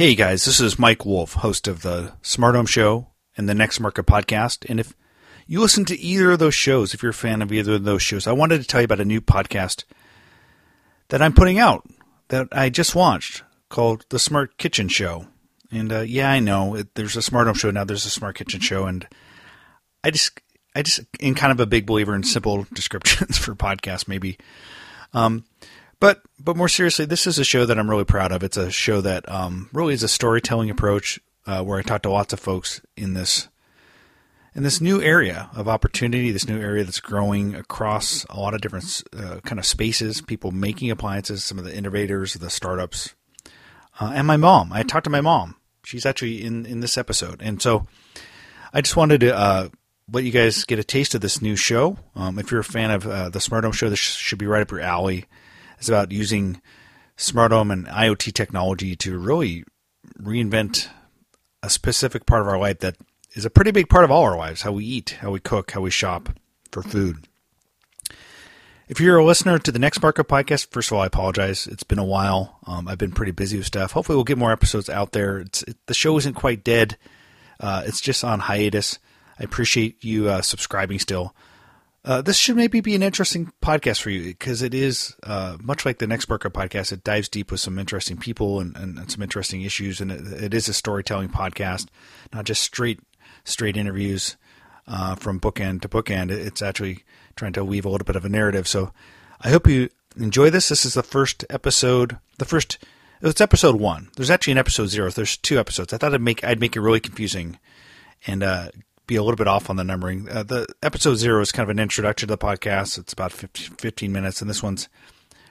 Hey guys, this is Mike Wolf, host of the Smart Home Show and the Next Market podcast. And if you listen to either of those shows, if you're a fan of either of those shows, I wanted to tell you about a new podcast that I'm putting out that I just launched called The Smart Kitchen Show. And uh, yeah, I know it, there's a Smart Home Show now. There's a Smart Kitchen Show, and I just, I just, am kind of a big believer in simple descriptions for podcasts, maybe. Um, but but more seriously, this is a show that I'm really proud of. It's a show that um, really is a storytelling approach uh, where I talk to lots of folks in this in this new area of opportunity, this new area that's growing across a lot of different uh, kind of spaces. People making appliances, some of the innovators, the startups, uh, and my mom. I talked to my mom. She's actually in in this episode, and so I just wanted to uh, let you guys get a taste of this new show. Um, if you're a fan of uh, the Smart Home Show, this should be right up your alley. It's about using smart home and IoT technology to really reinvent a specific part of our life that is a pretty big part of all our lives how we eat, how we cook, how we shop for food. If you're a listener to the Next Market podcast, first of all, I apologize. It's been a while. Um, I've been pretty busy with stuff. Hopefully, we'll get more episodes out there. It, the show isn't quite dead, uh, it's just on hiatus. I appreciate you uh, subscribing still. Uh, this should maybe be an interesting podcast for you because it is uh, much like the Next Market podcast. It dives deep with some interesting people and, and, and some interesting issues, and it, it is a storytelling podcast, not just straight straight interviews uh, from bookend to bookend. It's actually trying to weave a little bit of a narrative. So I hope you enjoy this. This is the first episode. The first it's episode one. There's actually an episode zero. There's two episodes. I thought I'd make I'd make it really confusing and uh, be a little bit off on the numbering. Uh, the episode zero is kind of an introduction to the podcast. It's about 15 minutes, and this one's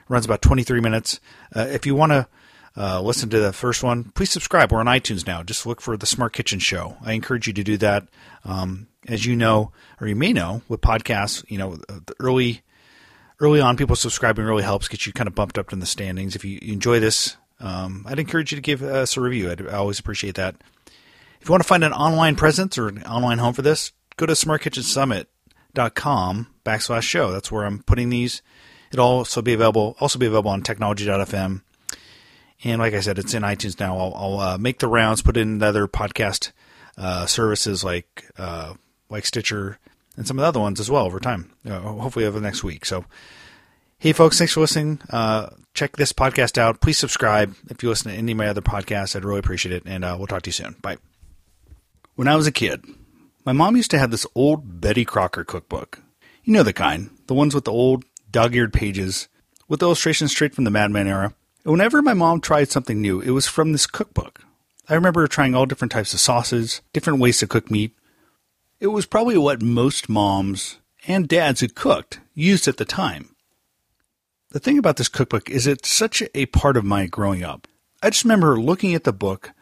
runs about 23 minutes. Uh, if you want to uh, listen to the first one, please subscribe. We're on iTunes now. Just look for the Smart Kitchen Show. I encourage you to do that. Um, as you know, or you may know, with podcasts, you know, the early early on, people subscribing really helps get you kind of bumped up in the standings. If you enjoy this, um, I'd encourage you to give us a review. I'd, I always appreciate that. If you want to find an online presence or an online home for this, go to smartkitchensummit.com backslash show. That's where I'm putting these. It'll also be available, also be available on technology.fm. And like I said, it's in iTunes now. I'll, I'll uh, make the rounds, put in other podcast uh, services like uh, like Stitcher and some of the other ones as well over time. Uh, hopefully over the next week. So, hey folks, thanks for listening. Uh, check this podcast out. Please subscribe if you listen to any of my other podcasts. I'd really appreciate it. And uh, we'll talk to you soon. Bye. When I was a kid, my mom used to have this old Betty Crocker cookbook. You know the kind, the ones with the old dog eared pages, with illustrations straight from the Mad Men era. And whenever my mom tried something new, it was from this cookbook. I remember trying all different types of sauces, different ways to cook meat. It was probably what most moms and dads who cooked used at the time. The thing about this cookbook is it's such a part of my growing up. I just remember looking at the book,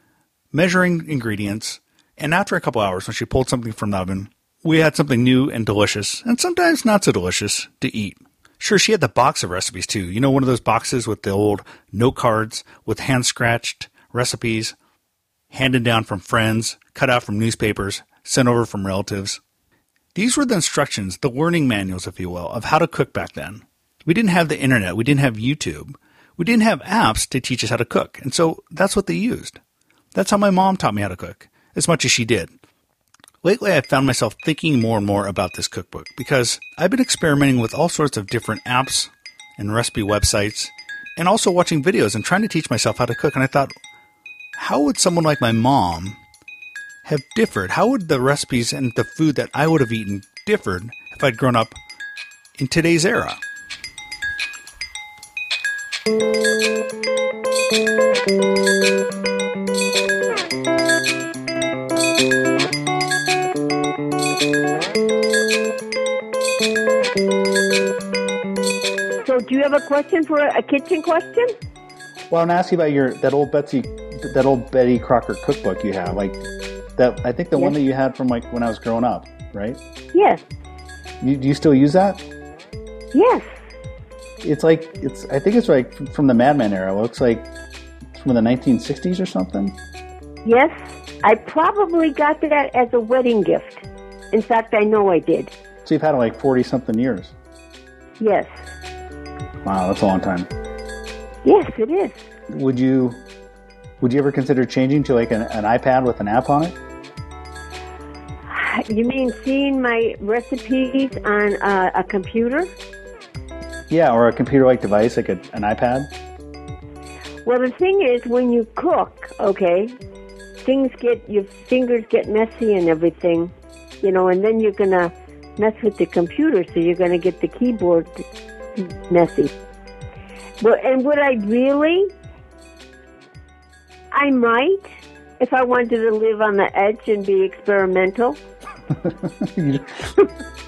measuring ingredients, and after a couple hours, when she pulled something from the oven, we had something new and delicious, and sometimes not so delicious, to eat. Sure, she had the box of recipes too. You know, one of those boxes with the old note cards with hand scratched recipes, handed down from friends, cut out from newspapers, sent over from relatives. These were the instructions, the learning manuals, if you will, of how to cook back then. We didn't have the internet, we didn't have YouTube, we didn't have apps to teach us how to cook, and so that's what they used. That's how my mom taught me how to cook as much as she did. Lately, I've found myself thinking more and more about this cookbook because I've been experimenting with all sorts of different apps and recipe websites and also watching videos and trying to teach myself how to cook. And I thought, how would someone like my mom have differed? How would the recipes and the food that I would have eaten differed if I'd grown up in today's era? Do you have a question for a, a kitchen question? Well, I'm asking about your that old Betsy, that old Betty Crocker cookbook you have. Like that, I think the yes. one that you had from like when I was growing up, right? Yes. You, do you still use that? Yes. It's like it's. I think it's like from the Mad Men era. It looks like from the 1960s or something. Yes, I probably got that as a wedding gift. In fact, I know I did. So you've had it like 40 something years. Yes. Wow, that's a long time. Yes, it is. Would you Would you ever consider changing to like an, an iPad with an app on it? You mean seeing my recipes on uh, a computer? Yeah, or a computer-like device like a, an iPad. Well, the thing is, when you cook, okay, things get your fingers get messy and everything, you know, and then you're gonna mess with the computer, so you're gonna get the keyboard messy. But and would I really? I might, if I wanted to live on the edge and be experimental.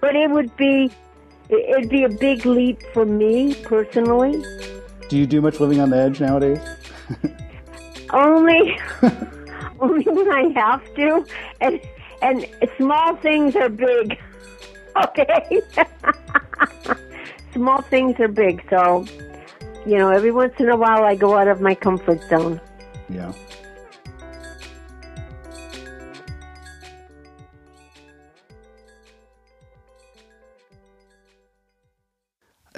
But it would be, it'd be a big leap for me personally. do you do much living on the edge nowadays? Only, only when I have to, and and small things are big. Okay, small things are big. So, you know, every once in a while I go out of my comfort zone. Yeah.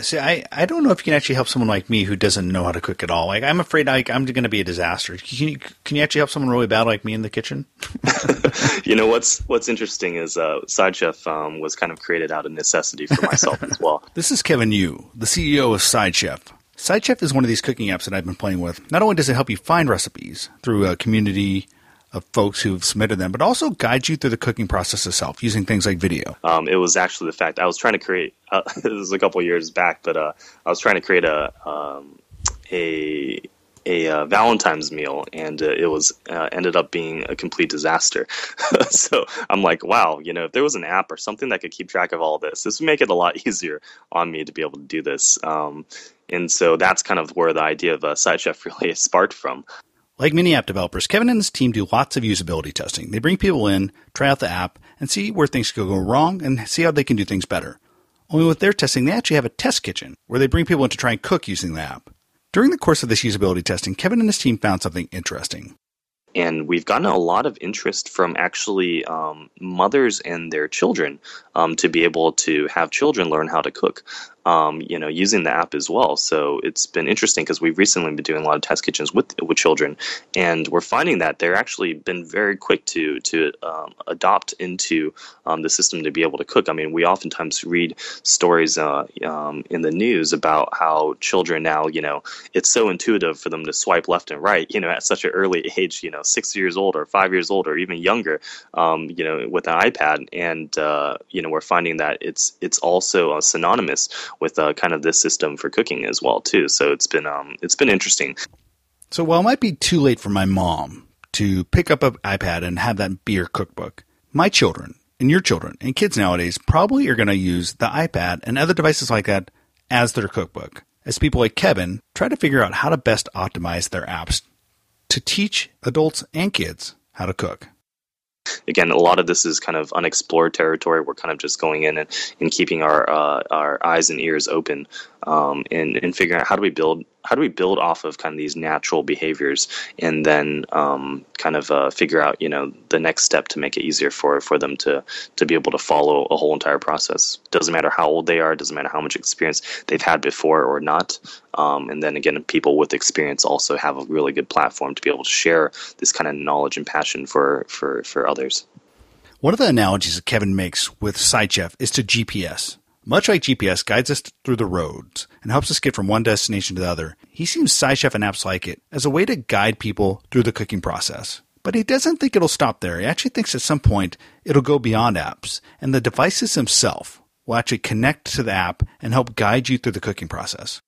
See, I, I don't know if you can actually help someone like me who doesn't know how to cook at all. Like, I'm afraid I, I'm going to be a disaster. Can you, can you actually help someone really bad like me in the kitchen? you know what's what's interesting is uh, SideChef um, was kind of created out of necessity for myself as well. This is Kevin Yu, the CEO of SideChef. Side Chef is one of these cooking apps that I've been playing with. Not only does it help you find recipes through a community of folks who've submitted them, but also guides you through the cooking process itself using things like video. Um, it was actually the fact I was trying to create. Uh, this was a couple years back, but uh, I was trying to create a um, a a uh, Valentine's meal, and uh, it was uh, ended up being a complete disaster. so I'm like, wow, you know, if there was an app or something that could keep track of all this, this would make it a lot easier on me to be able to do this. Um, and so that's kind of where the idea of uh, SideChef really sparked from. Like many app developers, Kevin and his team do lots of usability testing. They bring people in, try out the app, and see where things could go wrong and see how they can do things better. Only with their testing, they actually have a test kitchen where they bring people in to try and cook using the app. During the course of this usability testing, Kevin and his team found something interesting. and we've gotten a lot of interest from actually um, mothers and their children um, to be able to have children learn how to cook. Um, you know, using the app as well. So it's been interesting because we've recently been doing a lot of test kitchens with with children, and we're finding that they're actually been very quick to to um, adopt into um, the system to be able to cook. I mean, we oftentimes read stories uh, um, in the news about how children now, you know, it's so intuitive for them to swipe left and right, you know, at such an early age, you know, six years old or five years old or even younger, um, you know, with an iPad. And, uh, you know, we're finding that it's it's also uh, synonymous with uh, kind of this system for cooking as well, too. So it's been um, it's been interesting. So while it might be too late for my mom to pick up an iPad and have that be her cookbook, my children and your children and kids nowadays probably are going to use the iPad and other devices like that as their cookbook. As people like Kevin try to figure out how to best optimize their apps to teach adults and kids how to cook. Again, a lot of this is kind of unexplored territory. We're kind of just going in and, and keeping our uh, our eyes and ears open, um, and and figuring out how do we build how do we build off of kind of these natural behaviors, and then um, kind of uh, figure out you know the next step to make it easier for for them to to be able to follow a whole entire process. Doesn't matter how old they are, doesn't matter how much experience they've had before or not. Um, and then again, people with experience also have a really good platform to be able to share this kind of knowledge and passion for for for others. One of the analogies that Kevin makes with SideChef is to GPS. Much like GPS guides us through the roads and helps us get from one destination to the other, he sees SideChef and apps like it as a way to guide people through the cooking process. But he doesn't think it'll stop there. He actually thinks at some point it'll go beyond apps, and the devices themselves will actually connect to the app and help guide you through the cooking process.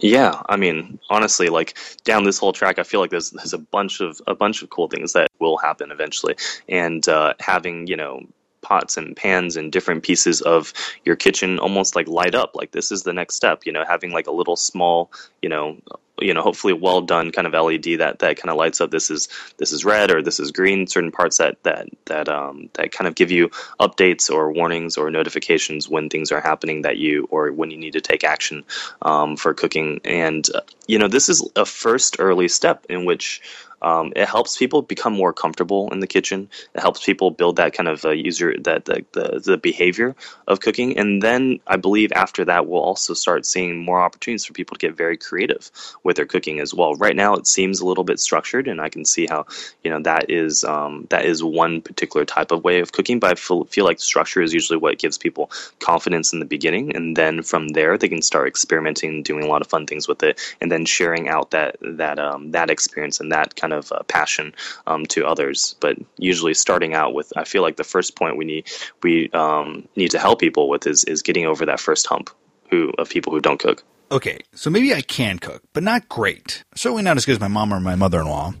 Yeah, I mean, honestly, like down this whole track, I feel like there's there's a bunch of a bunch of cool things that will happen eventually, and uh, having you know pots and pans and different pieces of your kitchen almost like light up like this is the next step you know having like a little small you know you know hopefully well done kind of led that that kind of lights up. This is this is red or this is green. Certain parts that that that um that kind of give you updates or warnings or notifications when things are happening that you or when you need to take action um, for cooking. And uh, you know this is a first early step in which um, it helps people become more comfortable in the kitchen. It helps people build that kind of uh, user that the, the the behavior of cooking, and then I believe after that we'll also start seeing more opportunities for people to get very creative with their cooking as well. Right now, it seems a little bit structured, and I can see how you know that is um, that is one particular type of way of cooking. But I feel, feel like structure is usually what gives people confidence in the beginning, and then from there they can start experimenting, doing a lot of fun things with it, and then sharing out that that um, that experience and that kind of uh, passion um, to others. But usually, starting out with, I feel like the first point we need we um, need to help people with is is getting over that first hump who of people who don't cook. Okay, so maybe I can cook, but not great. Certainly not as good as my mom or my mother in law.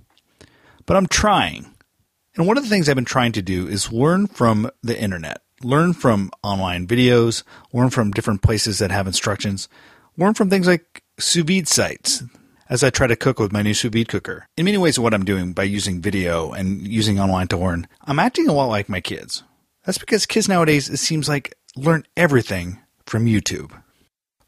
But I'm trying. And one of the things I've been trying to do is learn from the internet, learn from online videos, learn from different places that have instructions, learn from things like sous vide sites as I try to cook with my new sous vide cooker. In many ways, what I'm doing by using video and using online to learn, I'm acting a lot like my kids. That's because kids nowadays, it seems like, learn everything from YouTube.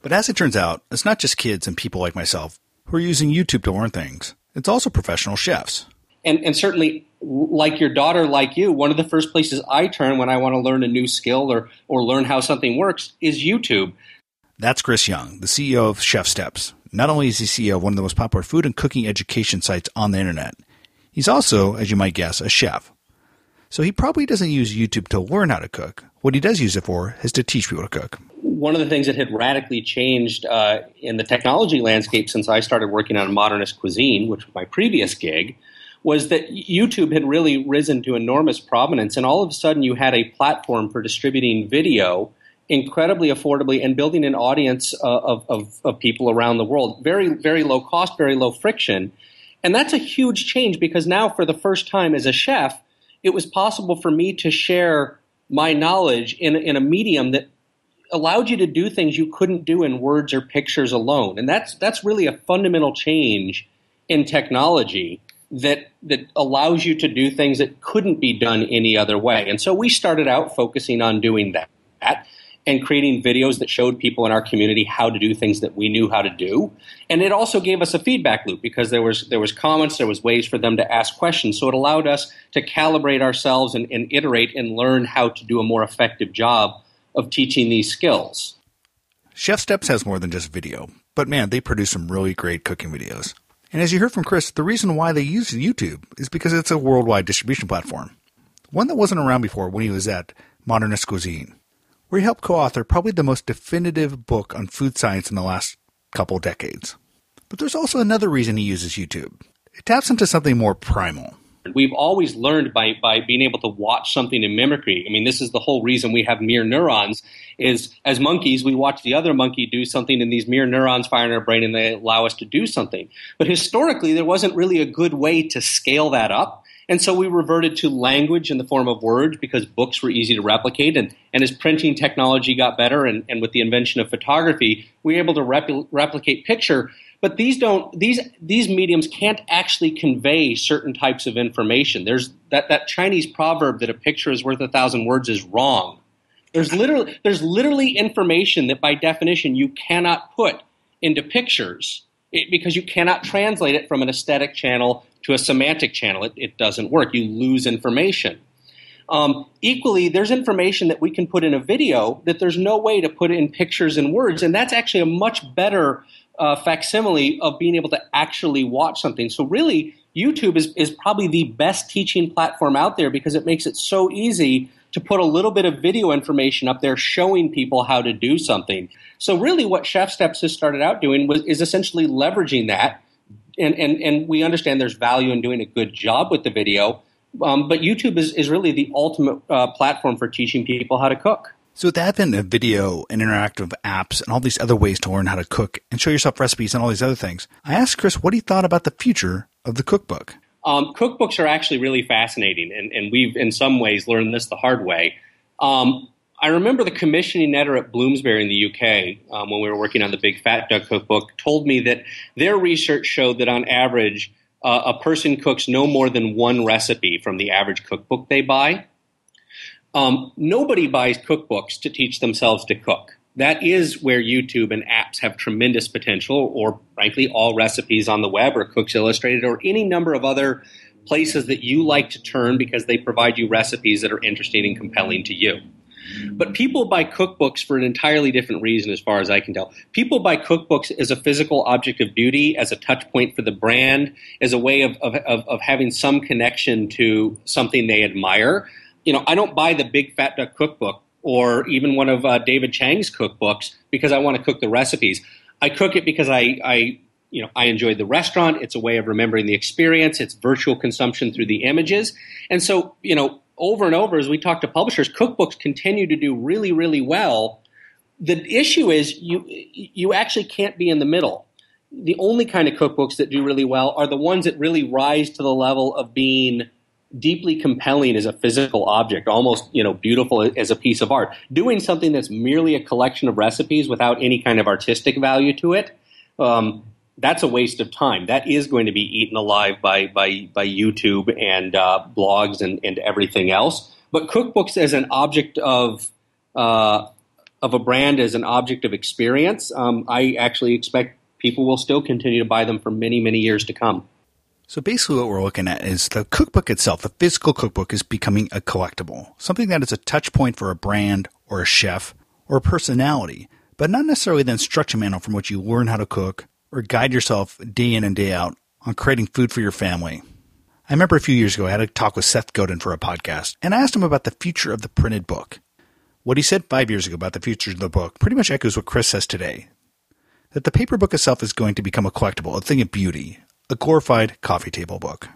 But as it turns out, it's not just kids and people like myself who are using YouTube to learn things. It's also professional chefs. And, and certainly, like your daughter, like you, one of the first places I turn when I want to learn a new skill or, or learn how something works is YouTube. That's Chris Young, the CEO of ChefSteps. Not only is he CEO of one of the most popular food and cooking education sites on the internet, he's also, as you might guess, a chef. So he probably doesn't use YouTube to learn how to cook. What he does use it for is to teach people to cook one of the things that had radically changed uh, in the technology landscape since I started working on modernist cuisine, which was my previous gig, was that YouTube had really risen to enormous prominence, and all of a sudden you had a platform for distributing video incredibly affordably and building an audience uh, of, of, of people around the world. Very, very low cost, very low friction. And that's a huge change because now, for the first time as a chef, it was possible for me to share my knowledge in, in a medium that allowed you to do things you couldn't do in words or pictures alone. And that's that's really a fundamental change in technology that that allows you to do things that couldn't be done any other way. And so we started out focusing on doing that and creating videos that showed people in our community how to do things that we knew how to do. And it also gave us a feedback loop because there was there was comments, there was ways for them to ask questions. So it allowed us to calibrate ourselves and, and iterate and learn how to do a more effective job of teaching these skills. ChefSteps has more than just video, but man, they produce some really great cooking videos. And as you heard from Chris, the reason why they use YouTube is because it's a worldwide distribution platform. One that wasn't around before when he was at Modernist Cuisine, where he helped co author probably the most definitive book on food science in the last couple decades. But there's also another reason he uses YouTube. It taps into something more primal. We've always learned by, by being able to watch something in mimicry. I mean, this is the whole reason we have mirror neurons is as monkeys, we watch the other monkey do something and these mirror neurons fire in our brain and they allow us to do something. But historically, there wasn't really a good way to scale that up. And so we reverted to language in the form of words because books were easy to replicate. And, and as printing technology got better and, and with the invention of photography, we were able to repl- replicate picture. But these don't these these mediums can't actually convey certain types of information. There's that that chinese proverb that a picture is worth a thousand words is wrong. There's literally there's literally information that by definition you cannot put into pictures it, because you cannot translate it from an aesthetic channel to a semantic channel. It, it doesn't work. You lose information. Um, equally, there's information that we can put in a video that there's no way to put in pictures and words, and that's actually a much better uh, facsimile of being able to actually watch something. So really, YouTube is, is probably the best teaching platform out there because it makes it so easy to put a little bit of video information up there showing people how to do something. So really what ChefSteps has started out doing was, is essentially leveraging that. And, and, and we understand there's value in doing a good job with the video. Um, but YouTube is, is really the ultimate uh, platform for teaching people how to cook. So with the advent of video and interactive apps and all these other ways to learn how to cook and show yourself recipes and all these other things, I asked Chris what he thought about the future of the cookbook. Um, cookbooks are actually really fascinating, and, and, we've in some ways learned this the hard way. Um, I remember the commissioning editor at Bloomsbury in the UK, um, when we were working on the Big Fat Duck cookbook, told me that their research showed that on average, uh, a person cooks no more than one recipe from the average cookbook they buy. Um, nobody buys cookbooks to teach themselves to cook. That is where YouTube and apps have tremendous potential, or frankly, all recipes on the web or Cooks Illustrated or any number of other places that you like to turn because they provide you recipes that are interesting and compelling to you. But people buy cookbooks for an entirely different reason, as far as I can tell. People buy cookbooks as a physical object of beauty, as a touch point for the brand, as a way of, of, of, of having some connection to something they admire. You know, I don't buy the Big Fat Duck cookbook or even one of uh, David Chang's cookbooks because I want to cook the recipes. I cook it because I, I you know, I enjoyed the restaurant. It's a way of remembering the experience. It's virtual consumption through the images. And so, you know, over and over as we talk to publishers, cookbooks continue to do really, really well. The issue is you you actually can't be in the middle. The only kind of cookbooks that do really well are the ones that really rise to the level of being deeply compelling as a physical object, almost you know beautiful as a piece of art. Doing something that's merely a collection of recipes without any kind of artistic value to it, um, that's a waste of time. That is going to be eaten alive by by by YouTube and uh, blogs and, and everything else. But cookbooks as an object of uh, of a brand as an object of experience, um, I actually expect people will still continue to buy them for many many years to come. So basically, what we're looking at is the cookbook itself. The physical cookbook is becoming a collectible, something that is a touch point for a brand or a chef or a personality, but not necessarily the instruction manual from which you learn how to cook or guide yourself day in and day out on creating food for your family. I remember a few years ago I had a talk with Seth Godin for a podcast, and I asked him about the future of the printed book. What he said five years ago about the future of the book pretty much echoes what Chris says today. That the paper book itself is going to become a collectible, a thing of beauty, a glorified coffee table book.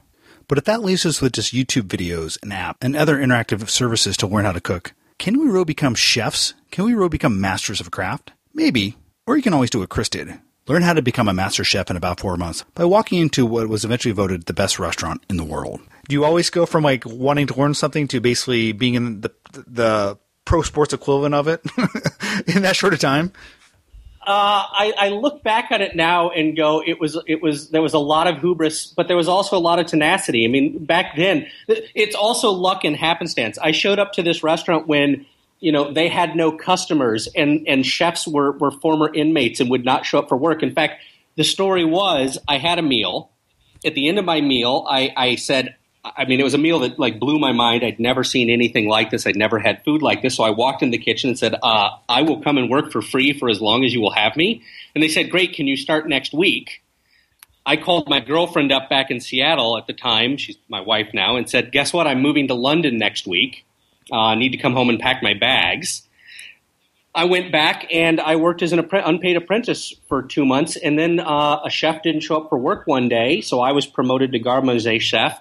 But if that leaves us with just YouTube videos, an app, and other interactive services to learn how to cook, can we really become chefs? Can we really become masters of craft? Maybe. Or you can always do what Chris did Learn how to become a master chef in about four months by walking into what was eventually voted the best restaurant in the world. Do you always go from like wanting to learn something to basically being in the the pro sports equivalent of it in that short of time? Uh, I, I, look back at it now and go, it was, it was, there was a lot of hubris, but there was also a lot of tenacity. I mean, back then, it's also luck and happenstance. I showed up to this restaurant when you know they had no customers and and chefs were were former inmates and would not show up for work in fact the story was i had a meal at the end of my meal i i said i mean it was a meal that like blew my mind i'd never seen anything like this i'd never had food like this so i walked in the kitchen and said uh, i will come and work for free for as long as you will have me and they said great can you start next week I called my girlfriend up back in Seattle at the time. She's my wife now, and said, "Guess what? I'm moving to London next week." uh, need to come home and pack my bags. I went back and I worked as an unpaid apprentice for two months, and then uh, a chef didn't show up for work one day, so I was promoted to garde manger chef,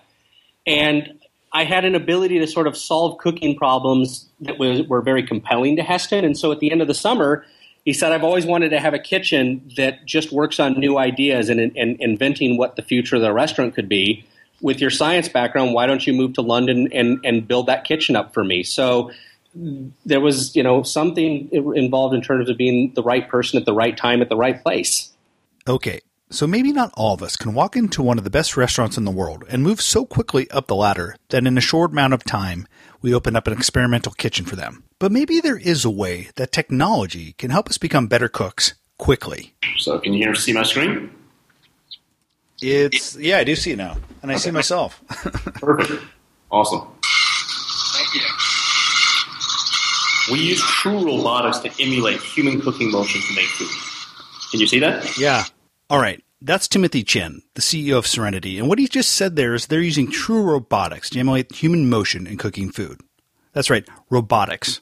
and I had an ability to sort of solve cooking problems that was, were very compelling to Heston. And so at the end of the summer, he said, "I've always wanted to have a kitchen that just works on new ideas and, and inventing what the future of the restaurant could be." with your science background, why don't you move to London and, and build that kitchen up for me? So there was, you know, something involved in terms of being the right person at the right time at the right place. Okay. So maybe not all of us can walk into one of the best restaurants in the world and move so quickly up the ladder that in a short amount of time we open up an experimental kitchen for them. But maybe there is a way that technology can help us become better cooks quickly. So can you hear see my screen? It's yeah, I do see it now, and I okay. see myself. Perfect, awesome. Thank you. We use true robotics to emulate human cooking motions to make food. Can you see that? Yeah. All right. That's Timothy Chen, the CEO of Sereneti. And what he just said there is they're using true robotics to emulate human motion in cooking food. That's right, robotics.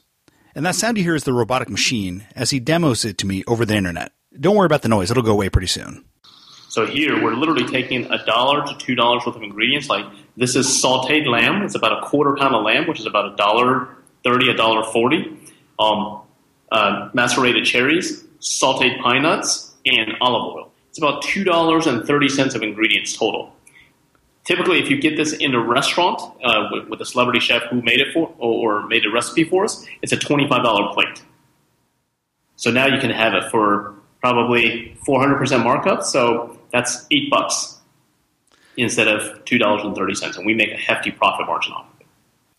And that sound you hear is the robotic machine as he demos it to me over the internet. Don't worry about the noise, it'll go away pretty soon. So here we're literally taking a dollar to two dollars worth of ingredients. Like this is sautéed lamb. It's about a quarter pound of lamb, which is about a dollar thirty, a dollar forty. Um, uh, macerated cherries, sautéed pine nuts, and olive oil. It's about two dollars and thirty cents of ingredients total. Typically, if you get this in a restaurant uh, with, with, a celebrity chef who made it for or, made a recipe for us, it's a twenty-five dollar plate. So now you can have it for probably 400% markup. So that's eight bucks instead of two dollars and thirty cents, and we make a hefty profit margin off of it.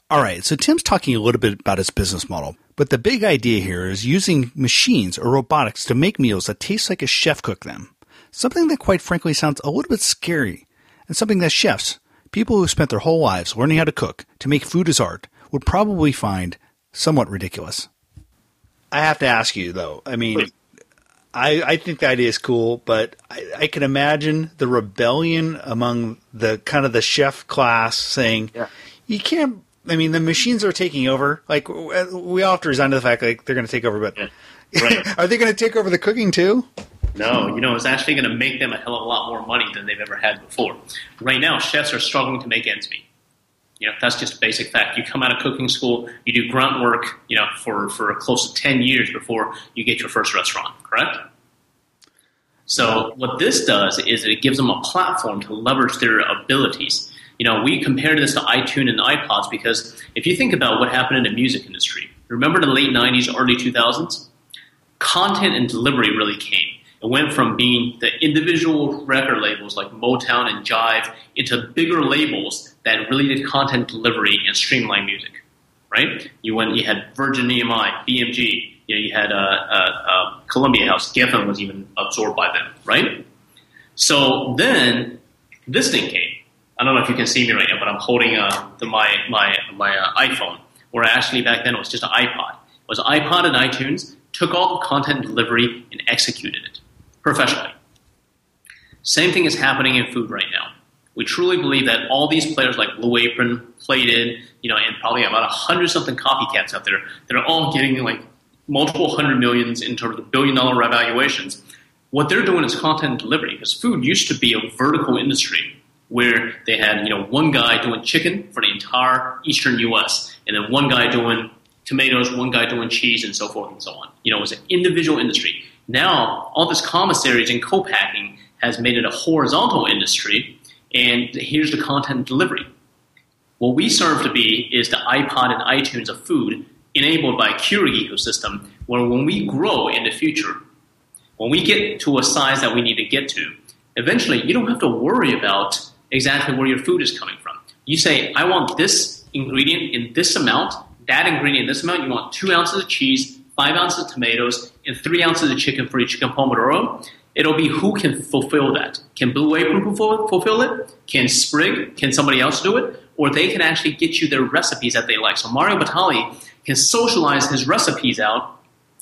All right, so Tim's talking a little bit about his business model, but the big idea here is using machines or robotics to make meals that taste like a chef cooked them. Something that, quite frankly, sounds a little bit scary, and something that chefs, people who spent their whole lives learning how to cook, to make food as art, would probably find somewhat ridiculous. I have to ask you though. I mean, I, I think the idea is cool, but I, I can imagine the rebellion among the kind of the chef class saying, Yeah. "You can't." I mean, the machines are taking over. Like we all have to resign to the fact like they're going to take over, but Yeah. Right. are they going to take over the cooking too? No, you know, it's actually going to make them a hell of a lot more money than they've ever had before. Right now, chefs are struggling to make ends meet. You know, that's just a basic fact. You come out of cooking school, you do grunt work, you know, for, for close to 10 years before you get your first restaurant, correct? So what this does is it gives them a platform to leverage their abilities. You know, we compared this to iTunes and iPods because if you think about what happened in the music industry, remember the late 90s, early 2000s? Content and delivery really came. It went from being the individual record labels like Motown and Jive into bigger labels that really did content delivery and streamline music. Right? You went, you had Virgin EMI, BMG. You know, you had uh, uh, uh, Columbia House. Geffen was even absorbed by them. Right? So then this thing came. I don't know if you can see me right now, but I'm holding uh, the, my my my uh, iPhone. Where actually back then it was just an iPod. It was iPod and iTunes took all the content delivery and executed it professionally. Same thing is happening in food right now. We truly believe that all these players like Blue Apron, Plated, you know, and probably about a hundred something copycats out there that are all getting like multiple hundred millions in terms of billion dollar evaluations. What they're doing is content delivery because food used to be a vertical industry where they had you know one guy doing chicken for the entire eastern U.S. and then one guy doing tomatoes, one guy doing cheese, and so forth and so on. You know, it was an individual industry. Now, all this commissaries and co-packing has made it a horizontal industry, and here's the content delivery. What we serve to be is the iPod and iTunes of food enabled by a Keurig ecosystem, where when we grow in the future, when we get to a size that we need to get to, eventually you don't have to worry about exactly where your food is coming from. You say, I want this ingredient in this amount, that ingredient in this amount. You want two ounces of cheese, five ounces of tomatoes, and three ounces of chicken for each chicken pomodoro. It'll be who can fulfill that. Can Blue Apron fulfill it? Can Sprig? Can somebody else do it? Or they can actually get you their recipes that they like. So Mario Batali can socialize his recipes out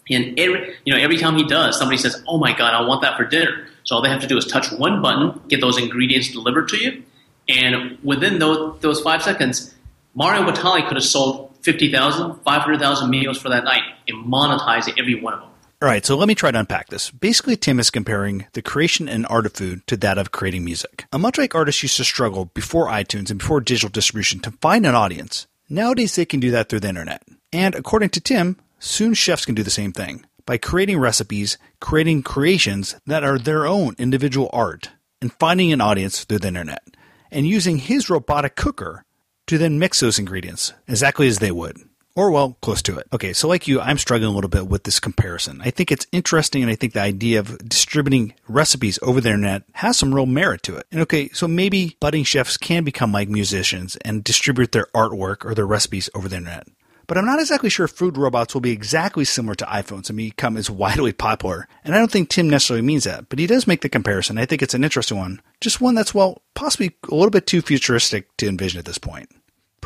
and every, you know, every time he does, somebody says, "Oh my God, I want that for dinner." So all they have to do is touch one button, get those ingredients delivered to you, and within those, those five seconds, Mario Batali could have sold 50,000, 500,000 meals for that night and monetize every one of them. All right, so let me try to unpack this. Basically, Tim is comparing the creation and art of food to that of creating music. And much like artists used to struggle before iTunes and before digital distribution to find an audience, nowadays they can do that through the internet. And according to Tim, soon chefs can do the same thing by creating recipes, creating creations that are their own individual art, and finding an audience through the internet, and using his robotic cooker to then mix those ingredients exactly as they would. Or, well, close to it. Okay, so like you, I'm struggling a little bit with this comparison. I think it's interesting, and I think the idea of distributing recipes over the internet has some real merit to it. And okay, so maybe budding chefs can become like musicians and distribute their artwork or their recipes over the internet. But I'm not exactly sure food robots will be exactly similar to iPhones and become as widely popular. And I don't think Tim necessarily means that, but he does make the comparison. I think it's an interesting one. Just one that's, well, possibly a little bit too futuristic to envision at this point.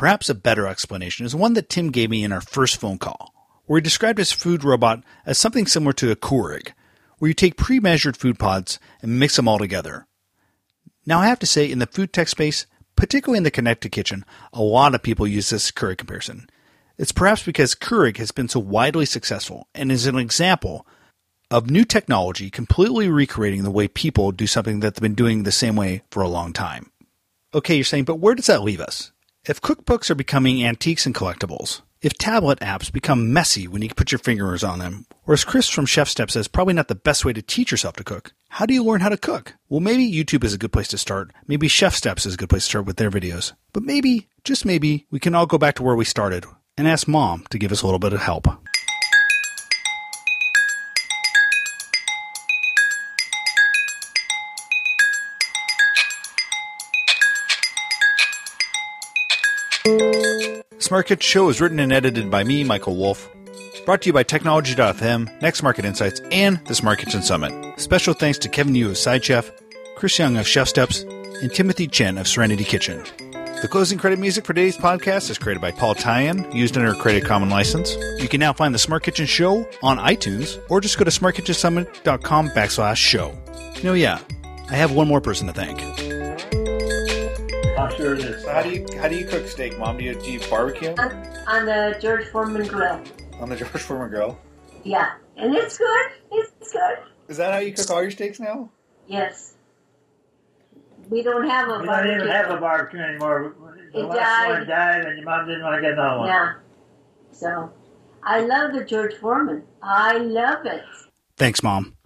Perhaps a better explanation is one that Tim gave me in our first phone call, where he described his food robot as something similar to a Keurig, where you take pre-measured food pods and mix them all together. Now I have to say, in the food tech space, particularly in the connected kitchen, a lot of people use this Keurig comparison. It's perhaps because Keurig has been so widely successful and is an example of new technology completely recreating the way people do something that they've been doing the same way for a long time. Okay, you're saying, but where does that leave us? If cookbooks are becoming antiques and collectibles, if tablet apps become messy when you put your fingers on them, or as Chris from Chef Step says, probably not the best way to teach yourself to cook, how do you learn how to cook? Well, maybe YouTube is a good place to start. Maybe ChefSteps is a good place to start with their videos. But maybe, just maybe, we can all go back to where we started and ask mom to give us a little bit of help. Kitchen Show is written and edited by me, Michael Wolf. Brought to you by Technology.fm, Next Market Insights, and the Smart Kitchen Summit. Special thanks to Kevin Yu of SideChef, Chris Young of ChefSteps, and Timothy Chen of Sereneti Kitchen. The closing credit music for today's podcast is created by Paul Tyan, used under a Creative Common license. You can now find the Smart Kitchen Show on iTunes, or just go to smartkitchensummit.com backslash show. No, yeah, I have one more person to thank. I'm sure it is. how do you how do you cook steak, Mom? Do you, do you barbecue On, on the George Foreman grill. on the George Foreman grill? Yeah, and it's good. It's good. Is that how you cook all your steaks now? Yes. We don't have a barbecue. We don't even have a barbecue anymore. The It last died. one died, and your mom didn't want to get another one. Yeah. So, I love the George Foreman. I love it. Thanks, Mom.